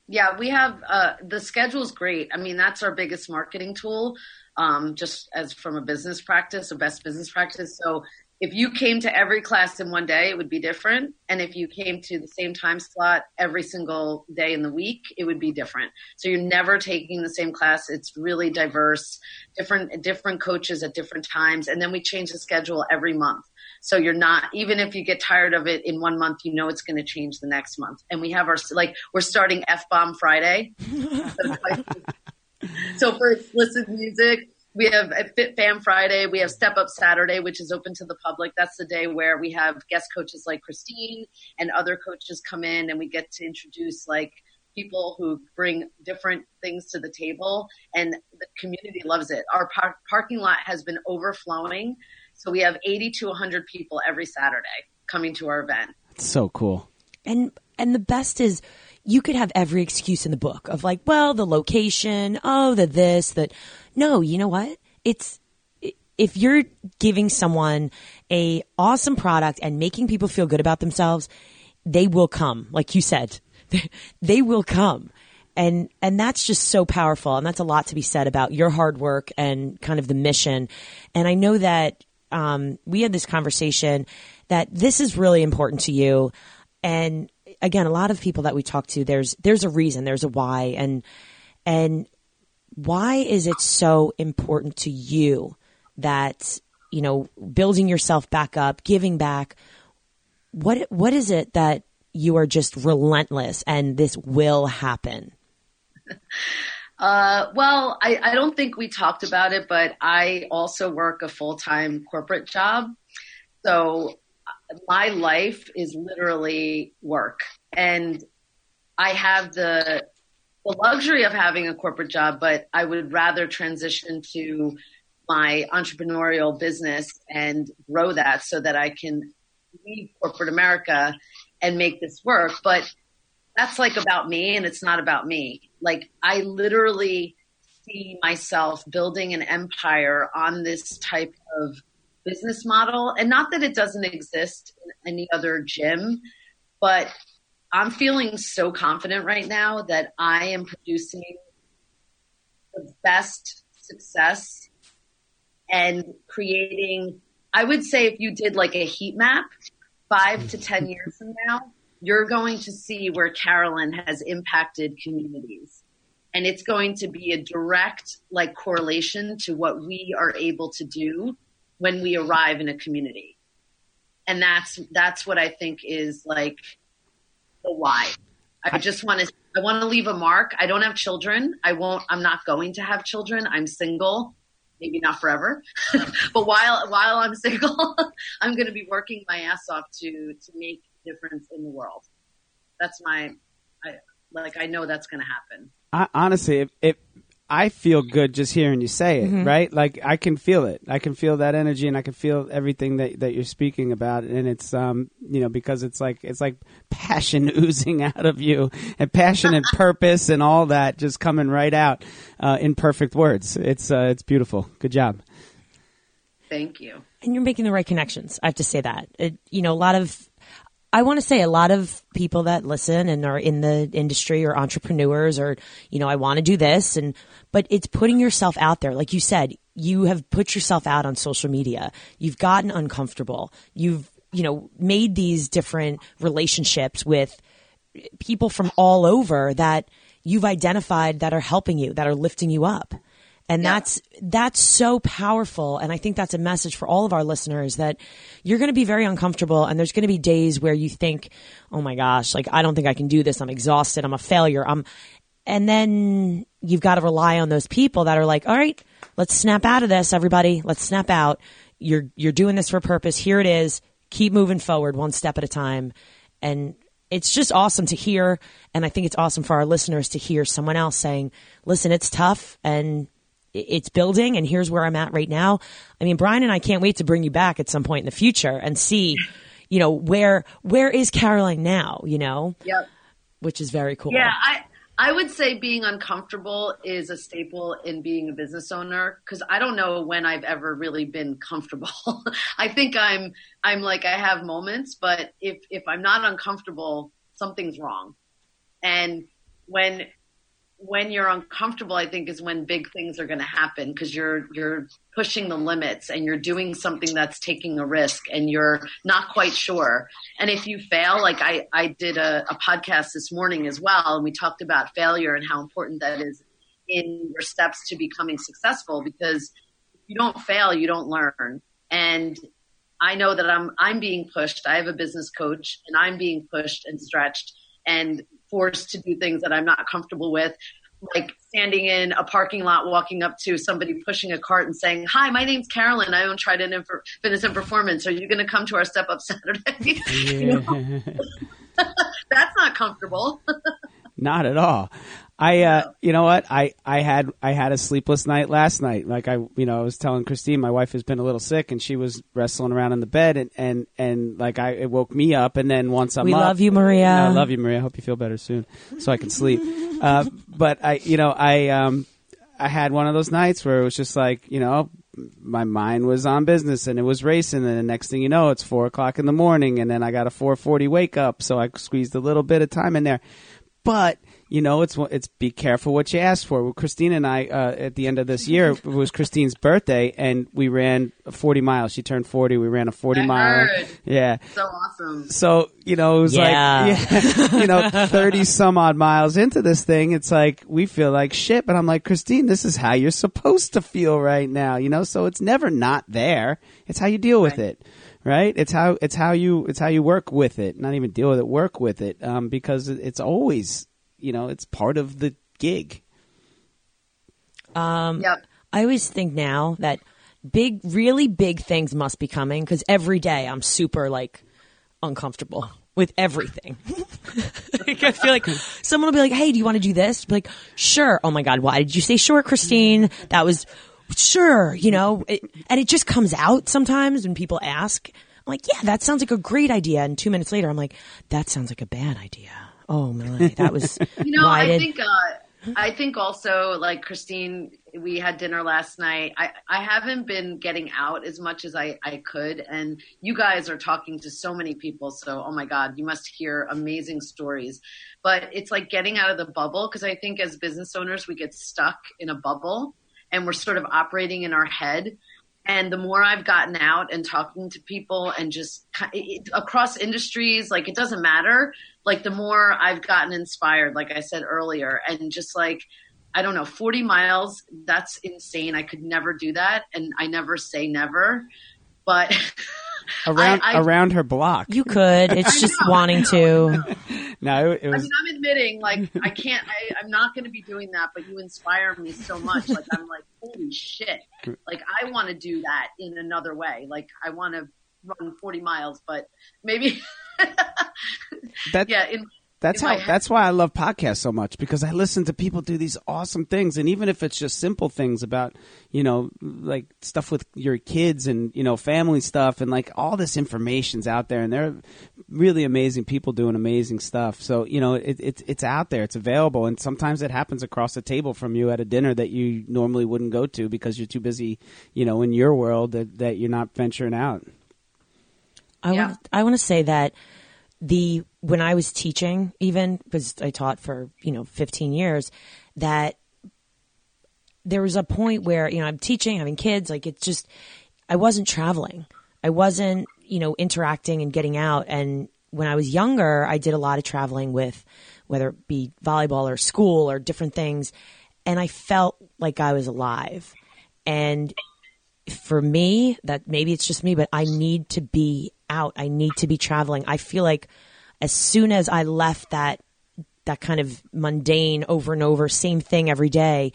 C: Yeah, we have uh, the schedule's great. I mean, that's our biggest marketing tool um, just as from a business practice, a best business practice. So if you came to every class in one day, it would be different. And if you came to the same time slot every single day in the week, it would be different. So you're never taking the same class. It's really diverse, different, different coaches at different times. And then we change the schedule every month. So you're not, even if you get tired of it in one month, you know it's going to change the next month. And we have our, like, we're starting F Bomb Friday. so for explicit music, we have a Fit Fam Friday. We have Step Up Saturday, which is open to the public. That's the day where we have guest coaches like Christine and other coaches come in, and we get to introduce like people who bring different things to the table, and the community loves it. Our par- parking lot has been overflowing, so we have 80 to 100 people every Saturday coming to our event.
A: It's so cool.
B: And and the best is you could have every excuse in the book of like, well, the location, oh, the this, that. No, you know what? It's if you're giving someone a awesome product and making people feel good about themselves, they will come. Like you said, they will come. And, and that's just so powerful. And that's a lot to be said about your hard work and kind of the mission. And I know that, um, we had this conversation that this is really important to you. And again, a lot of people that we talk to, there's there's a reason, there's a why, and and why is it so important to you that you know building yourself back up, giving back? What what is it that you are just relentless and this will happen?
C: Uh, well, I, I don't think we talked about it, but I also work a full time corporate job. So my life is literally work. And I have the the luxury of having a corporate job, but I would rather transition to my entrepreneurial business and grow that so that I can leave corporate America and make this work. But that's like about me and it's not about me. Like I literally see myself building an empire on this type of business model. And not that it doesn't exist in any other gym, but I'm feeling so confident right now that I am producing the best success and creating. I would say if you did like a heat map five to 10 years from now, you're going to see where Carolyn has impacted communities. And it's going to be a direct like correlation to what we are able to do when we arrive in a community. And that's, that's what I think is like the why. I just want to, I want to leave a mark. I don't have children. I won't, I'm not going to have children. I'm single. maybe not forever, but while while I'm single, I'm going to be working my ass off to to make difference in the world. That's my, I, like I know that's going to happen.
A: I, honestly, if, if I feel good just hearing you say it,
B: Mm-hmm.
A: right? Like I can feel it. I can feel that energy, and I can feel everything that that you're speaking about. And it's um, you know, because it's like it's like passion oozing out of you, and passion and purpose and all that just coming right out uh, in perfect words. It's uh, it's beautiful. Good job.
C: Thank you.
B: and you're making the right connections. I have to say that. It, you know, a lot of, I want to say a lot of people that listen and are in the industry or entrepreneurs or, you know, I want to do this and, but it's putting yourself out there. Like you said, you have put yourself out on social media. You've gotten uncomfortable. You've, you know, made these different relationships with people from all over that you've identified that are helping you, that are lifting you up. And that's that's so powerful and I think that's a message for all of our listeners that you're going to be very uncomfortable and there's going to be days where you think, "Oh my gosh, like I don't think I can do this. I'm exhausted. I'm a failure." I'm and then you've got to rely on those people that are like, "All right, let's snap out of this, everybody. Let's snap out. You're you're doing this for a purpose. Here it is. Keep moving forward one step at a time." And it's just awesome to hear and I think it's awesome for our listeners to hear someone else saying, "Listen, it's tough and it's building and here's where I'm at right now. I mean, Brian and I can't wait to bring you back at some point in the future and see, you know, where where is Caroline now, you know?
C: Yep.
B: Which is very cool.
C: Yeah, I I would say being uncomfortable is a staple in being a business owner because I don't know when I've ever really been comfortable. I think I'm I'm like I have moments, but if if I'm not uncomfortable, something's wrong. And when when you're uncomfortable, I think is when big things are going to happen because you're you're pushing the limits and you're doing something that's taking a risk and you're not quite sure. And if you fail, like I I did a, a podcast this morning as well, and we talked about failure and how important that is in your steps to becoming successful because if you don't fail, you don't learn. And I know that I'm I'm being pushed. I have a business coach and I'm being pushed and stretched and forced to do things that I'm not comfortable with. Like standing in a parking lot, walking up to somebody pushing a cart and saying, "Hi, my name's Carolyn. I own Trident Infor- Fitness and Performance. Are you going to come to our Step Up Saturday?" That's not comfortable.
A: Not at all. I, uh, you know what? I, I had, I had a sleepless night last night. Like I, you know, I was telling Christine, my wife has been a little sick and she was wrestling around in the bed and, and, and like I, it woke me up. And then once I'm
B: We
A: up-
B: love you, Maria.
A: I love you, Maria. I hope you feel better soon so I can sleep. uh, but I, you know, I, um, I had one of those nights where it was just like, you know, my mind was on business and it was racing. And the next thing you know, it's four o'clock in the morning, and then I got a four forty wake up, so I squeezed a little bit of time in there. But you know, it's it's be careful what you ask for. Well, Christine and I, uh, at the end of this year, it was Christine's birthday, and we ran forty miles. She turned forty. We ran a forty
C: I
A: mile.
C: heard.
A: Yeah.
C: So awesome.
A: So you know, it was
B: Yeah.
A: like, yeah, you know, thirty some odd miles into this thing, it's like we feel like shit. But I'm like, Christine, this is how you're supposed to feel right now, you know. So it's never not there. It's how you deal with
C: Right.
A: it, right? It's how it's how you it's how you work with it. Not even deal with it, work with it, um, because it's always, you know, it's part of the gig.
C: Um, yep.
B: I always think now that big, really big things must be coming because every day I'm super like uncomfortable with everything. like, I feel like someone will be like, "Hey, do you want to do this?" Be like, "Sure." Oh my god, why did you say sure, Christine? That was sure. You know, it, and it just comes out sometimes when people ask. I'm like, "Yeah, that sounds like a great idea," and two minutes later, I'm like, "That sounds like a bad idea." Oh, Melanie, that was.
C: You know, I
B: did-
C: think uh, I think also like Christine, we had dinner last night. I I haven't been getting out as much as I I could, and you guys are talking to so many people. So oh my God, you must hear amazing stories. But it's like getting out of the bubble because I think as business owners we get stuck in a bubble, and we're sort of operating in our head. And the more I've gotten out and talking to people and just it, across industries, like it doesn't matter. Like the more I've gotten inspired, like I said earlier, and just like, I don't know, 40 miles, that's insane. I could never do that. And I never say never, but
A: Around
C: I-
A: around her block.
B: You could. It's just
C: know.
B: wanting to.
A: no, it, it
C: I
A: was.
C: mean, I'm admitting, like, I can't, I, I'm not going to be doing that, but you inspire me so much. Like, I'm like holy shit, like I want to do that in another way. Like I want to run 40 miles, but maybe,
A: That
C: yeah, in,
A: That's
C: in
A: how. That's why I love podcasts so much because I listen to people do these awesome things, and even if it's just simple things about, you know, like stuff with your kids and you know family stuff, and like all this information's out there, and they're really amazing people doing amazing stuff. So you know, it, it it's out there, it's available, and sometimes it happens across the table from you at a dinner that you normally wouldn't go to because you're too busy, you know, in your world that that you're not venturing out.
B: I
C: Yeah.
B: want I want to say that the when I was teaching, even because I taught for you know 15 years, that there was a point where you know I'm teaching, having kids, like it's just I wasn't traveling, I wasn't you know interacting and getting out. And when I was younger, I did a lot of traveling with whether it be volleyball or school or different things, and I felt like I was alive. And for me, that maybe it's just me, but I need to be out. I need to be traveling. I feel like as soon as I left that that kind of mundane over and over same thing every day,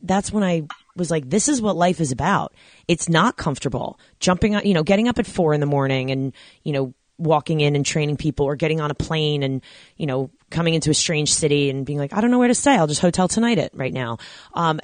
B: that's when I was like, this is what life is about. It's not comfortable. Jumping on, you know, getting up at four in the morning and, you know, walking in and training people or getting on a plane and, you know, coming into a strange city and being like, I don't know where to stay. I'll just hotel tonight it right now. Um,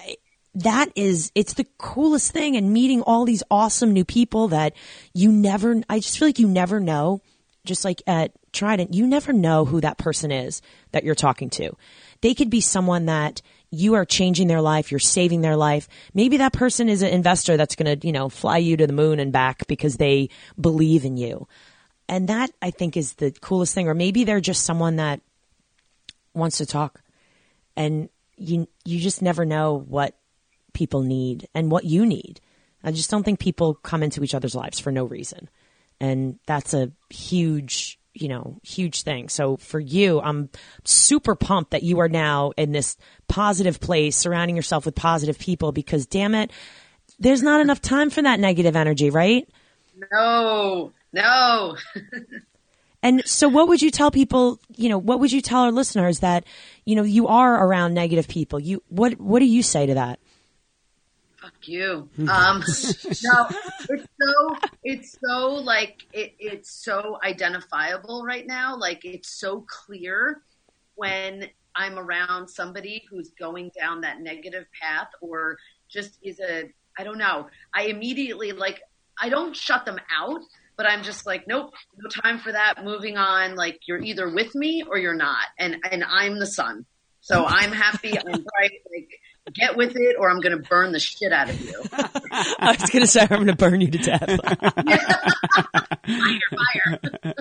B: that is, it's the coolest thing and meeting all these awesome new people that you never, I just feel like you never know, just like at Trident, you never know who that person is that you're talking to. They could be someone that you are changing their life, you're saving their life. Maybe that person is an investor that's going to, you know, fly you to the moon and back because they believe in you. And that I think is the coolest thing. Or maybe they're just someone that wants to talk and you you just never know what people need and what you need. I just don't think people come into each other's lives for no reason. And that's a huge, you know, huge thing. So for you, I'm super pumped that you are now in this positive place, surrounding yourself with positive people because damn it, there's not enough time for that negative energy, right?
C: no, no.
B: And so what would you tell people, you know, what would you tell our listeners that, you know, you are around negative people? You what what do you say to that?
C: You. Um, no, it's so it's so like it, it's so identifiable right now. Like it's so clear when I'm around somebody who's going down that negative path or just is a I don't know. I immediately like I don't shut them out, but I'm just like, nope, no time for that. Moving on. Like you're either with me or you're not, and and I'm the sun. So I'm happy. I'm bright. Like get with it, or I'm going to burn the shit out of you.
B: I was going to say I'm going to burn you to death.
C: fire, fire.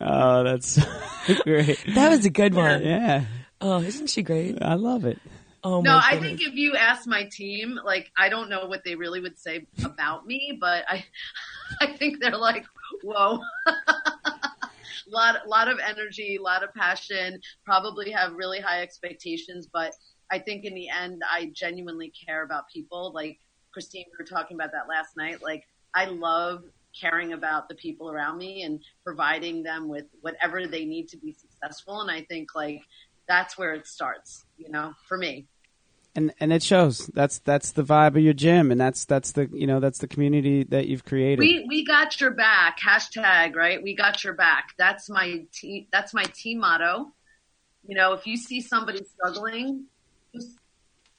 A: Oh, that's great.
B: that was a good one.
A: Yeah,
B: Oh, isn't she great?
A: I love it.
B: Oh
C: No, I think if you ask my team, like I don't know what they really would say about me, but I, I think they're like, whoa. lot, lot of energy, a lot of passion. Probably have really high expectations, but I think in the end, I genuinely care about people. Like Christine, we were talking about that last night. Like I love caring about the people around me and providing them with whatever they need to be successful. And I think like that's where it starts, you know, for me.
A: and and it shows. That's that's the vibe of your gym, and that's that's the you know that's the community that you've created.
C: We we got your back. Hashtag right. We got your back. That's my team. That's my team motto. You know, if you see somebody struggling, just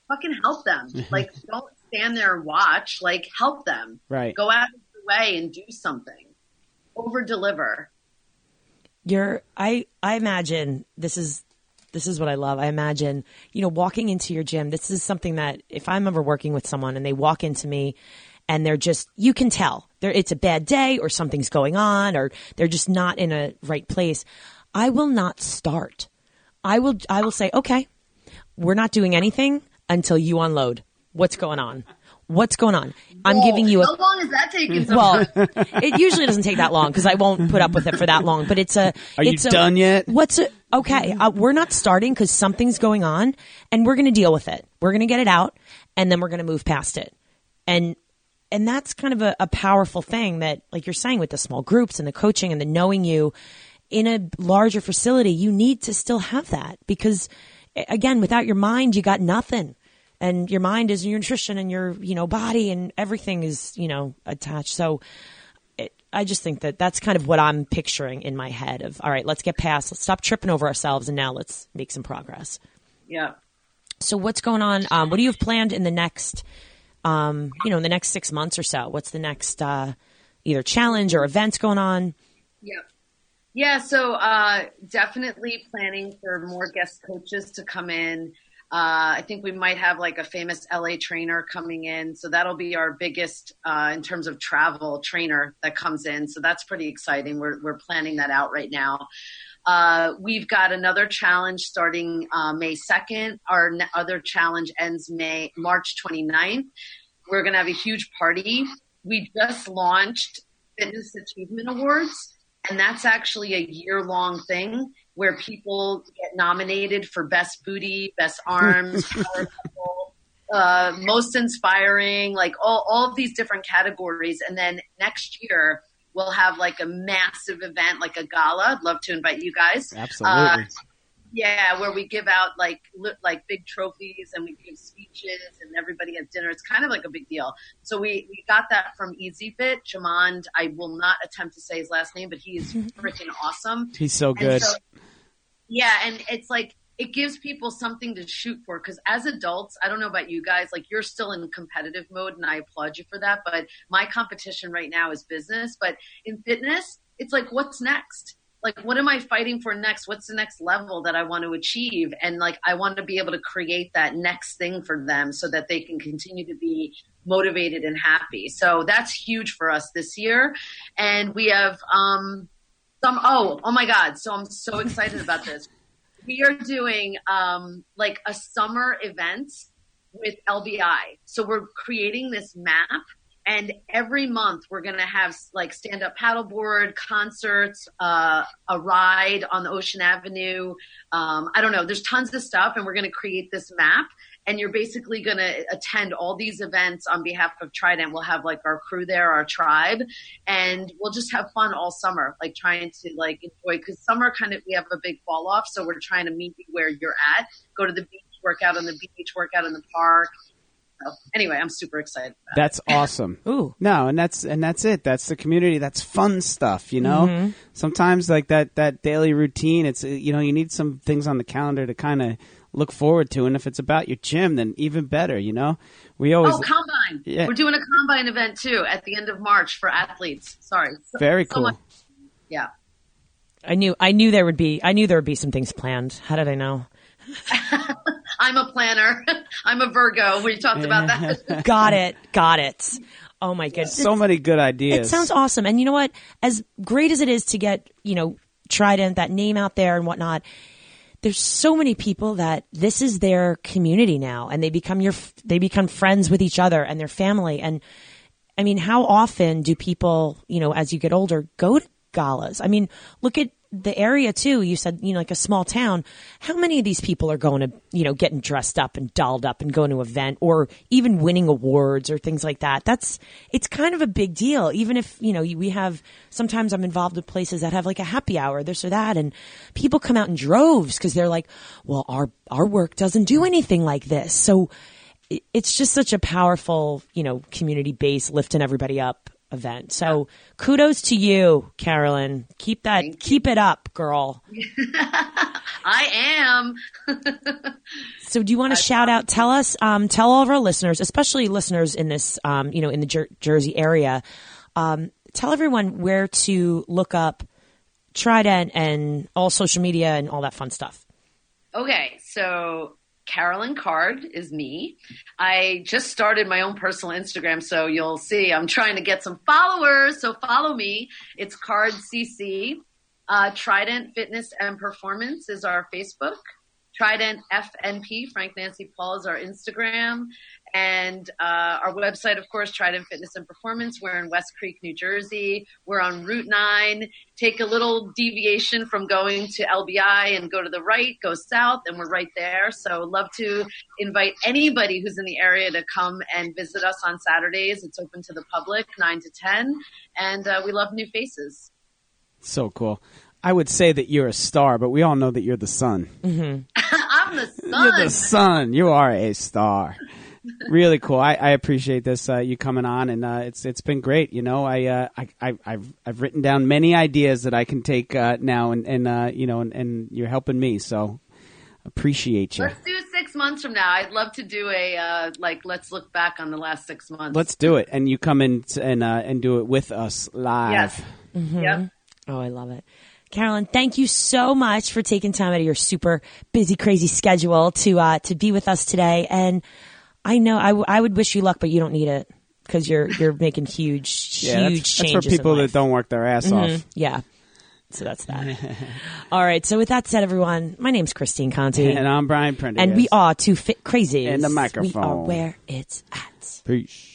C: fucking help them. like, don't stand there and watch. Like, help them.
A: right.
C: Go out of your way and do something. Over deliver.
B: You're I I imagine this is this is what I love. I imagine, you know, walking into your gym, this is something that if I'm ever working with someone and they walk into me and they're just you can tell. They're it's a bad day or something's going on or they're just not in a right place. I will not start. I will I will say, "Okay, we're not doing anything until you unload. What's going on? What's going on? I'm giving you a
C: How long is that taking?
B: well, it usually doesn't take that long because I won't put up with it for that long. But it's a.
A: Are you
B: it's a-
A: done yet?
B: What's a, okay? Uh, we're not starting because something's going on, and we're going to deal with it. We're going to get it out, and then we're going to move past it. And and that's kind of a, a powerful thing that, like you're saying, with the small groups and the coaching and the knowing you in a larger facility, you need to still have that because, a- again, without your mind, you got nothing. and your mind is your nutrition and your you know body and everything is you know attached. So it, I just think that that's kind of what I'm picturing in my head of all right, let's get past, let's stop tripping over ourselves, and now let's make some progress.
C: Yeah.
B: So what's going on? Um, what do you have planned in the next, um, you know, in the next six months or so? What's the next uh, either challenge or events going on?
C: Yeah. Yeah, so uh, definitely planning for more guest coaches to come in. Uh, I think we might have like a famous LA trainer coming in. So that'll be our biggest uh, in terms of travel trainer that comes in. So that's pretty exciting. We're, we're planning that out right now. Uh, we've got another challenge starting uh, May 2nd. Our other challenge ends May March 29th. We're going to have a huge party. We just launched Fitness Achievement Awards, and that's actually a year long thing where people get nominated for best booty, best arms, couple, uh, most inspiring, like all, all of these different categories. And then next year, we'll have like a massive event, like a gala. I'd love to invite you guys.
A: Absolutely.
C: Uh, yeah, where we give out like li- like big trophies and we give speeches and everybody has dinner. It's kind of like a big deal. So we we got that from Easy Fit. Jamond, I will not attempt to say his last name, but he is freaking awesome.
A: He's so
C: And
A: good.
C: so- yeah, and it's like it gives people something to shoot for because as adults, I don't know about you guys, like you're still in competitive mode, and I applaud you for that. But my competition right now is business. But in fitness, it's like, what's next? Like, what am I fighting for next? What's the next level that I want to achieve? And like, I want to be able to create that next thing for them so that they can continue to be motivated and happy. So that's huge for us this year. And we have, um, some oh oh my god so i'm so excited about this we are doing um like a summer event with lbi so we're creating this map and every month we're going to have like stand up paddleboard concerts uh, a ride on the ocean avenue um, i don't know there's tons of stuff and we're going to create this map and you're basically going to attend all these events on behalf of Trident. We'll have like our crew there, our tribe, and we'll just have fun all summer, like trying to like enjoy because summer kind of we have a big fall off, so we're trying to meet you where you're at. Go to the beach, work out on the beach, work out in the park. So, anyway, I'm super excited. About it.
A: That's awesome.
B: Ooh.
A: No, and that's and that's it. That's the community. That's fun stuff, you know.
B: Mm-hmm.
A: Sometimes like that that daily routine, it's uh, you know, you need some things on the calendar to kind of look forward to and if it's about your gym then even better, you know. We always
C: Oh, combine!
A: Yeah.
C: We're doing a combine event too at the end of March for athletes. Sorry, So-
A: very
C: so
A: cool.
C: much- yeah.
B: I knew I knew there would be I knew there would be some things planned. How did I know?
C: I'm a planner. I'm a Virgo. We talked about that.
B: Got it. Got it. Oh my goodness.
A: so many good ideas.
B: It sounds awesome. And you know what? As great as it is to get, you know, Trident, that name out there and whatnot, there's so many people that this is their community now and they become your, they become friends with each other and their family. And I mean, how often do people, you know, as you get older, go to galas? I mean, look at the area too. You said, you know, like a small town. How many of these people are going to, you know, getting dressed up and dolled up and going to an event or even winning awards or things like that? That's, it's kind of a big deal. Even if, you know, we have, sometimes I'm involved with places that have like a happy hour, this or that. And people come out in droves because they're like, well, our, our work doesn't do anything like this. So, it's just such a powerful, you know, community base lifting everybody up event. So kudos to you, Carolyn. Keep that, keep it up, girl.
C: I am.
B: So do you want to shout out, tell us, um, tell all of our listeners, especially listeners in this, um, you know, in the Jer- Jersey area, um, tell everyone where to look up Trident and all social media and all that fun stuff.
C: Okay, so Carolyn Card is me. I just started my own personal Instagram, so you'll see I'm trying to get some followers. So follow me. It's Card CC. Uh, Trident Fitness and Performance is our Facebook. Trident FNP, Frank Nancy Paul is our Instagram. And uh, our website, of course, Trident Fitness and Performance. We're in West Creek, New Jersey. We're on Route 9. Take a little deviation from going to LBI and go to the right, go south, and we're right there. So, love to invite anybody who's in the area to come and visit us on Saturdays. It's open to the public, 9 to 10. And uh, we love new faces.
A: so cool. I would say that you're a star, but we all know that you're the sun.
C: I'm the sun.
A: You're the sun. You are a star. Really cool. I, I appreciate this uh, you coming on, and uh, it's it's been great. You know, I, uh, I I I've I've written down many ideas that I can take uh, now, and and uh, you know, and, and you're helping me. So appreciate you.
C: Let's do six months from now. I'd love to do a uh, like. Let's look back on the last six months.
A: Let's do it, and you come in t- and uh, and do it with us live.
C: Yes. Yep.
B: Oh, I love it. Carolyn, thank you so much for taking time out of your super busy, crazy schedule to uh, to be with us today. And I know I, w- I would wish you luck, but you don't need it because you're you're making huge,
A: Yeah,
B: huge
A: that's, that's for people
B: in
A: that don't work their ass mm-hmm. off.
B: Yeah. So that's that. All right. So with that said, everyone, my name's Christine Conti,
A: And I'm Brian Prendergast.
B: and we are two fit crazies.
A: And the microphone,
B: We are where it's at.
A: Peace.